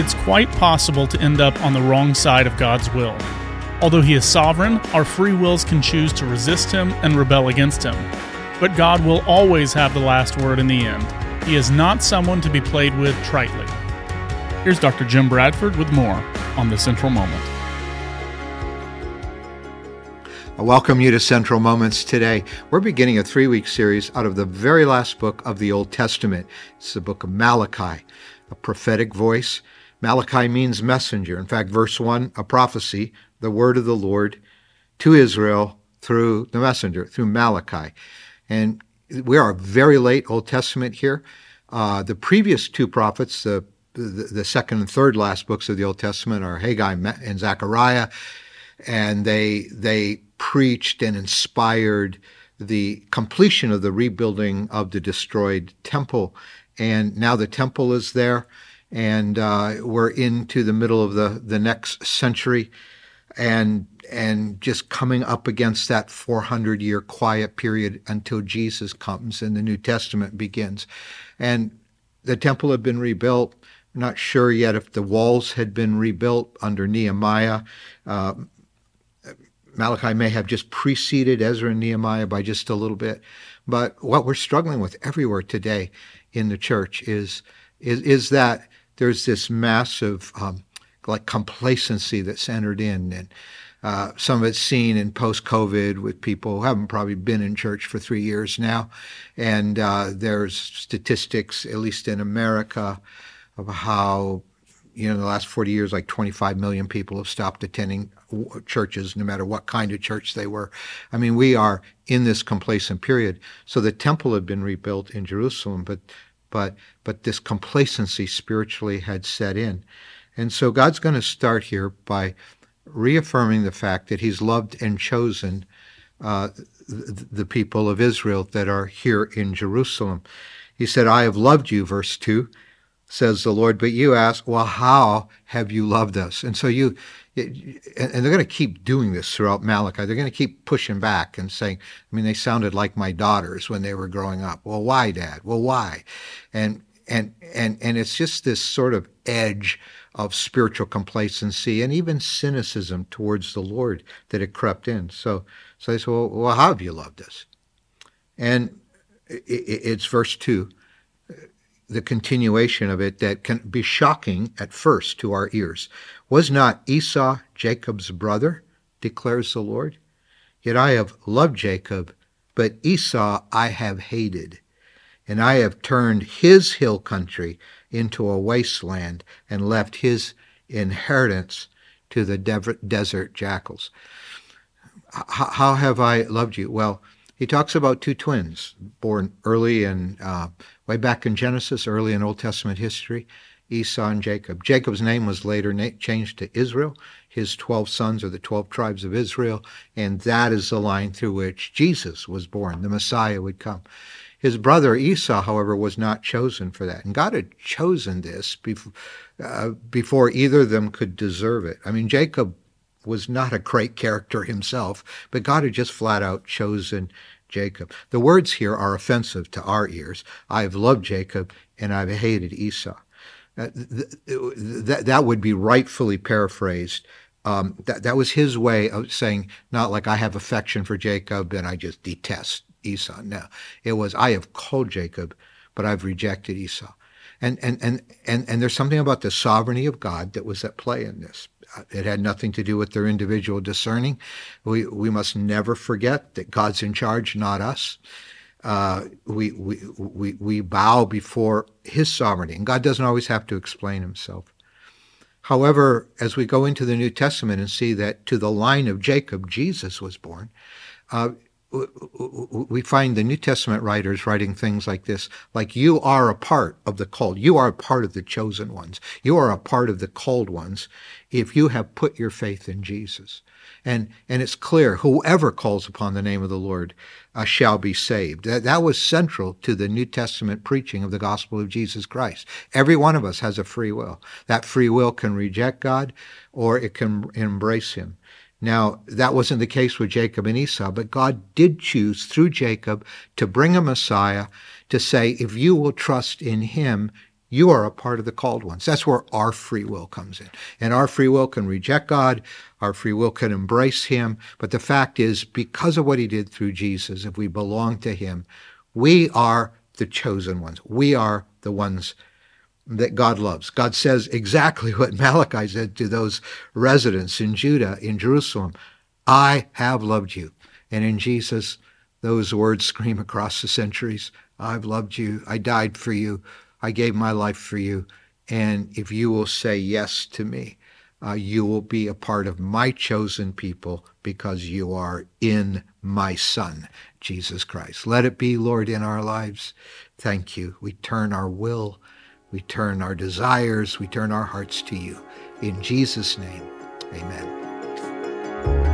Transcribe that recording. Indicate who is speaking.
Speaker 1: it's quite possible to end up on the wrong side of God's will. Although He is sovereign, our free wills can choose to resist Him and rebel against Him. But God will always have the last word in the end. He is not someone to be played with tritely. Here's Dr. Jim Bradford with more on the Central Moment.
Speaker 2: I welcome you to Central Moments today. We're beginning a three week series out of the very last book of the Old Testament. It's the book of Malachi, a prophetic voice. Malachi means messenger. In fact, verse 1, a prophecy, the word of the Lord to Israel through the messenger, through Malachi. And we are very late Old Testament here. Uh, the previous two prophets, the, the, the second and third last books of the Old Testament, are Haggai and Zechariah, and they they preached and inspired the completion of the rebuilding of the destroyed temple. And now the temple is there, and uh, we're into the middle of the, the next century, and and just coming up against that 400 year quiet period until Jesus comes and the New Testament begins. And the temple had been rebuilt. We're not sure yet if the walls had been rebuilt under Nehemiah. Uh, Malachi may have just preceded Ezra and Nehemiah by just a little bit. But what we're struggling with everywhere today in the church is is, is that there's this massive um, like complacency that's entered in, and uh, some of it's seen in post-COVID with people who haven't probably been in church for three years now, and uh, there's statistics, at least in America, of how you know, in the last 40 years, like 25 million people have stopped attending churches, no matter what kind of church they were. I mean, we are in this complacent period. So the temple had been rebuilt in Jerusalem, but but but this complacency spiritually had set in. And so God's going to start here by reaffirming the fact that He's loved and chosen uh, the people of Israel that are here in Jerusalem. He said, I have loved you, verse 2 says the Lord. But you ask, well, how have you loved us? And so you, and they're going to keep doing this throughout Malachi. They're going to keep pushing back and saying, I mean, they sounded like my daughters when they were growing up. Well, why, Dad? Well, why? And and and and it's just this sort of edge of spiritual complacency and even cynicism towards the Lord that had crept in. So so they say, well, well how have you loved us? And it's verse two the continuation of it that can be shocking at first to our ears. Was not Esau Jacob's brother, declares the Lord? Yet I have loved Jacob, but Esau I have hated. And I have turned his hill country into a wasteland and left his inheritance to the desert jackals. How have I loved you? Well, he talks about two twins born early and uh, way back in Genesis, early in Old Testament history, Esau and Jacob. Jacob's name was later na- changed to Israel. His 12 sons are the 12 tribes of Israel, and that is the line through which Jesus was born. The Messiah would come. His brother Esau, however, was not chosen for that. And God had chosen this uh, before either of them could deserve it. I mean, Jacob was not a great character himself, but God had just flat out chosen Jacob. The words here are offensive to our ears. I have loved Jacob and I've hated Esau. Uh, that, that would be rightfully paraphrased. Um, that, that was his way of saying, not like I have affection for Jacob and I just detest Esau. No, it was, I have called Jacob, but I've rejected Esau. And, and, and, and, and there's something about the sovereignty of God that was at play in this. It had nothing to do with their individual discerning. We, we must never forget that God's in charge, not us. Uh, we, we, we, we bow before his sovereignty, and God doesn't always have to explain himself. However, as we go into the New Testament and see that to the line of Jacob, Jesus was born, uh, we find the New Testament writers writing things like this, like you are a part of the called. You are a part of the chosen ones. You are a part of the called ones if you have put your faith in Jesus. And, and it's clear, whoever calls upon the name of the Lord uh, shall be saved. That, that was central to the New Testament preaching of the gospel of Jesus Christ. Every one of us has a free will. That free will can reject God or it can embrace him. Now, that wasn't the case with Jacob and Esau, but God did choose through Jacob to bring a Messiah to say, if you will trust in him, You are a part of the called ones. That's where our free will comes in. And our free will can reject God, our free will can embrace Him. But the fact is, because of what He did through Jesus, if we belong to Him, we are the chosen ones. We are the ones that God loves. God says exactly what Malachi said to those residents in Judah, in Jerusalem I have loved you. And in Jesus, those words scream across the centuries I've loved you. I died for you. I gave my life for you. And if you will say yes to me, uh, you will be a part of my chosen people because you are in my Son, Jesus Christ. Let it be, Lord, in our lives. Thank you. We turn our will, we turn our desires, we turn our hearts to you. In Jesus' name, amen.